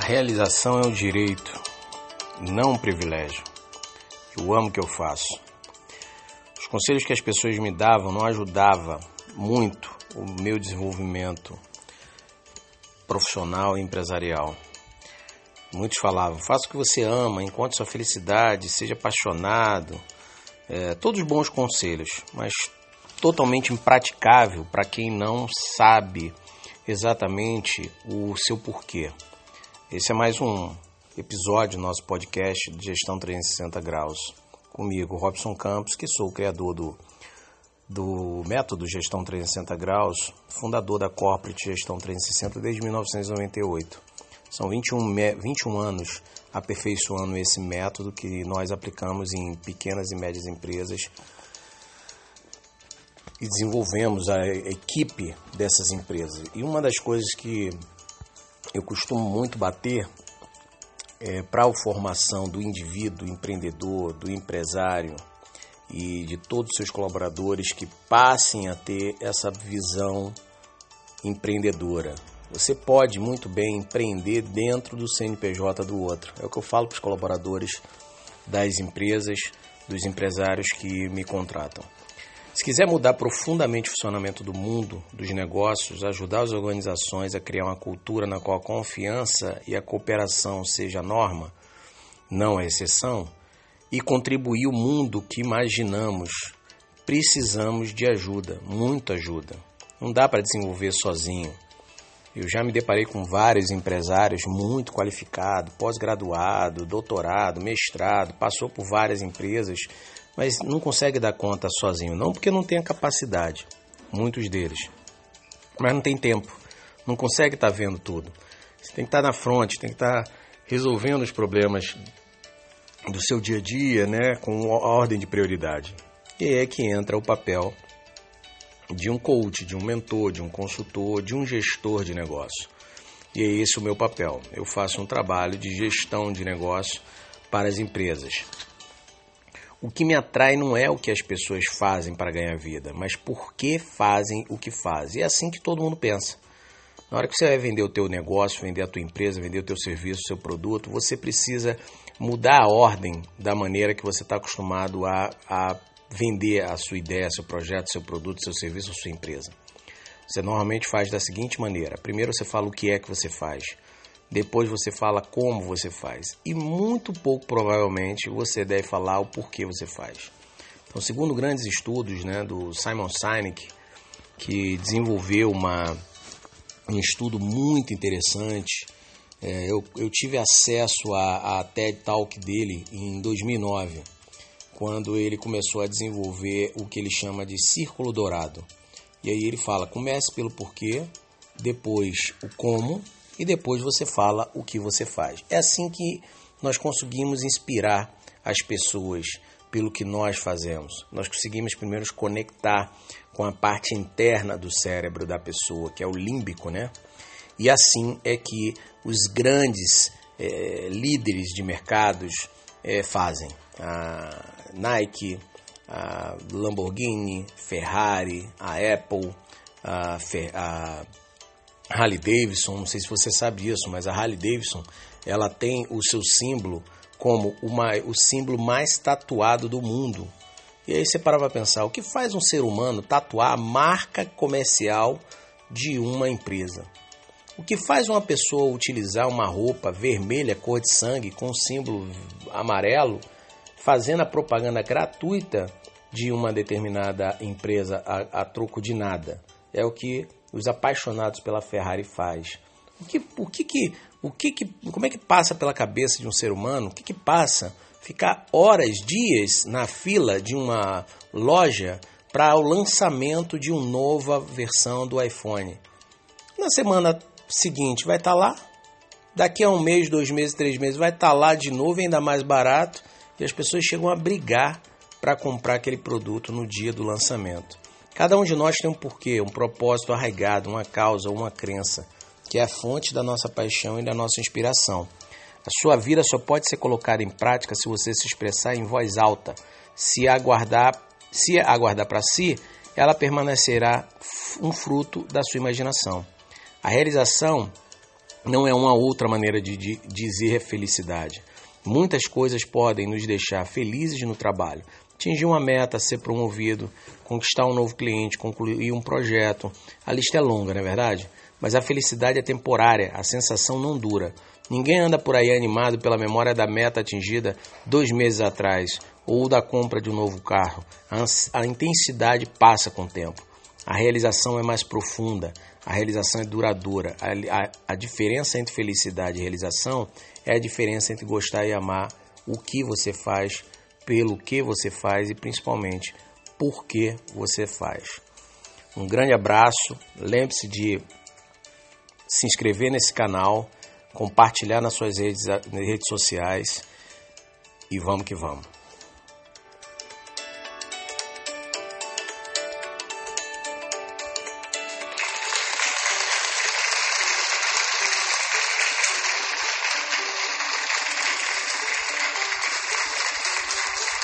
realização é um direito, não um privilégio. Eu amo o que eu faço. Os conselhos que as pessoas me davam não ajudavam muito o meu desenvolvimento profissional e empresarial. Muitos falavam: faça o que você ama, encontre sua felicidade, seja apaixonado. É, todos bons conselhos, mas totalmente impraticável para quem não sabe exatamente o seu porquê. Esse é mais um episódio do nosso podcast de Gestão 360 Graus. Comigo, Robson Campos, que sou o criador do, do método Gestão 360 Graus, fundador da Corporate Gestão 360 desde 1998. São 21, 21 anos aperfeiçoando esse método que nós aplicamos em pequenas e médias empresas e desenvolvemos a equipe dessas empresas. E uma das coisas que eu costumo muito bater é, para a formação do indivíduo, do empreendedor, do empresário e de todos os seus colaboradores que passem a ter essa visão empreendedora. Você pode muito bem empreender dentro do CNPJ do outro. É o que eu falo para os colaboradores das empresas, dos empresários que me contratam. Se quiser mudar profundamente o funcionamento do mundo, dos negócios, ajudar as organizações a criar uma cultura na qual a confiança e a cooperação seja a norma, não a exceção, e contribuir o mundo que imaginamos, precisamos de ajuda, muita ajuda. Não dá para desenvolver sozinho. Eu já me deparei com vários empresários muito qualificados, pós-graduado, doutorado, mestrado, passou por várias empresas, mas não consegue dar conta sozinho, não porque não tem a capacidade, muitos deles, mas não tem tempo, não consegue estar tá vendo tudo. Você tem que estar tá na frente, tem que estar tá resolvendo os problemas do seu dia a dia, né, com a ordem de prioridade. E é que entra o papel de um coach, de um mentor, de um consultor, de um gestor de negócio. E é esse o meu papel. Eu faço um trabalho de gestão de negócio para as empresas. O que me atrai não é o que as pessoas fazem para ganhar vida, mas por que fazem o que fazem. E é assim que todo mundo pensa. Na hora que você vai vender o teu negócio, vender a tua empresa, vender o teu serviço, o seu produto, você precisa mudar a ordem da maneira que você está acostumado a, a vender a sua ideia, seu projeto, seu produto, seu serviço, sua empresa. Você normalmente faz da seguinte maneira: primeiro você fala o que é que você faz, depois você fala como você faz. E muito pouco provavelmente você deve falar o porquê você faz. Então, segundo grandes estudos né, do Simon Sinek, que desenvolveu uma, um estudo muito interessante, é, eu, eu, tive acesso à TED Talk dele em 2009, quando ele começou a desenvolver o que ele chama de círculo dourado. E aí ele fala: comece pelo porquê, depois o como e depois você fala o que você faz. É assim que nós conseguimos inspirar as pessoas pelo que nós fazemos. Nós conseguimos primeiro conectar com a parte interna do cérebro da pessoa, que é o límbico, né? E assim é que os grandes é, líderes de mercados é, fazem. A Nike, a Lamborghini, Ferrari, a Apple, a, a Harley Davidson, não sei se você sabe disso, mas a Harley Davidson, ela tem o seu símbolo como uma, o símbolo mais tatuado do mundo. E aí você para para pensar, o que faz um ser humano tatuar a marca comercial de uma empresa? O que faz uma pessoa utilizar uma roupa vermelha, cor de sangue, com símbolo amarelo, fazendo a propaganda gratuita de uma determinada empresa a, a troco de nada? É o que os apaixonados pela Ferrari faz. O que, o que, que, o que, que, como é que passa pela cabeça de um ser humano? O que, que passa ficar horas, dias na fila de uma loja para o lançamento de uma nova versão do iPhone? Na semana seguinte vai estar tá lá, daqui a um mês, dois meses, três meses vai estar tá lá de novo, ainda mais barato, e as pessoas chegam a brigar para comprar aquele produto no dia do lançamento. Cada um de nós tem um porquê, um propósito arraigado, uma causa, uma crença, que é a fonte da nossa paixão e da nossa inspiração. A sua vida só pode ser colocada em prática se você se expressar em voz alta. Se aguardar, se aguardar para si, ela permanecerá um fruto da sua imaginação. A realização não é uma outra maneira de, de dizer felicidade. Muitas coisas podem nos deixar felizes no trabalho. Atingir uma meta, ser promovido, conquistar um novo cliente, concluir um projeto. A lista é longa, não é verdade? Mas a felicidade é temporária, a sensação não dura. Ninguém anda por aí animado pela memória da meta atingida dois meses atrás ou da compra de um novo carro. A, intensidade passa com o tempo. A realização é mais profunda, a realização é duradoura. A, a, a diferença entre felicidade e realização é a diferença entre gostar e amar o que você faz, pelo que você faz e principalmente por que você faz. Um grande abraço, lembre-se de se inscrever nesse canal, compartilhar nas suas redes, redes sociais e vamos que vamos.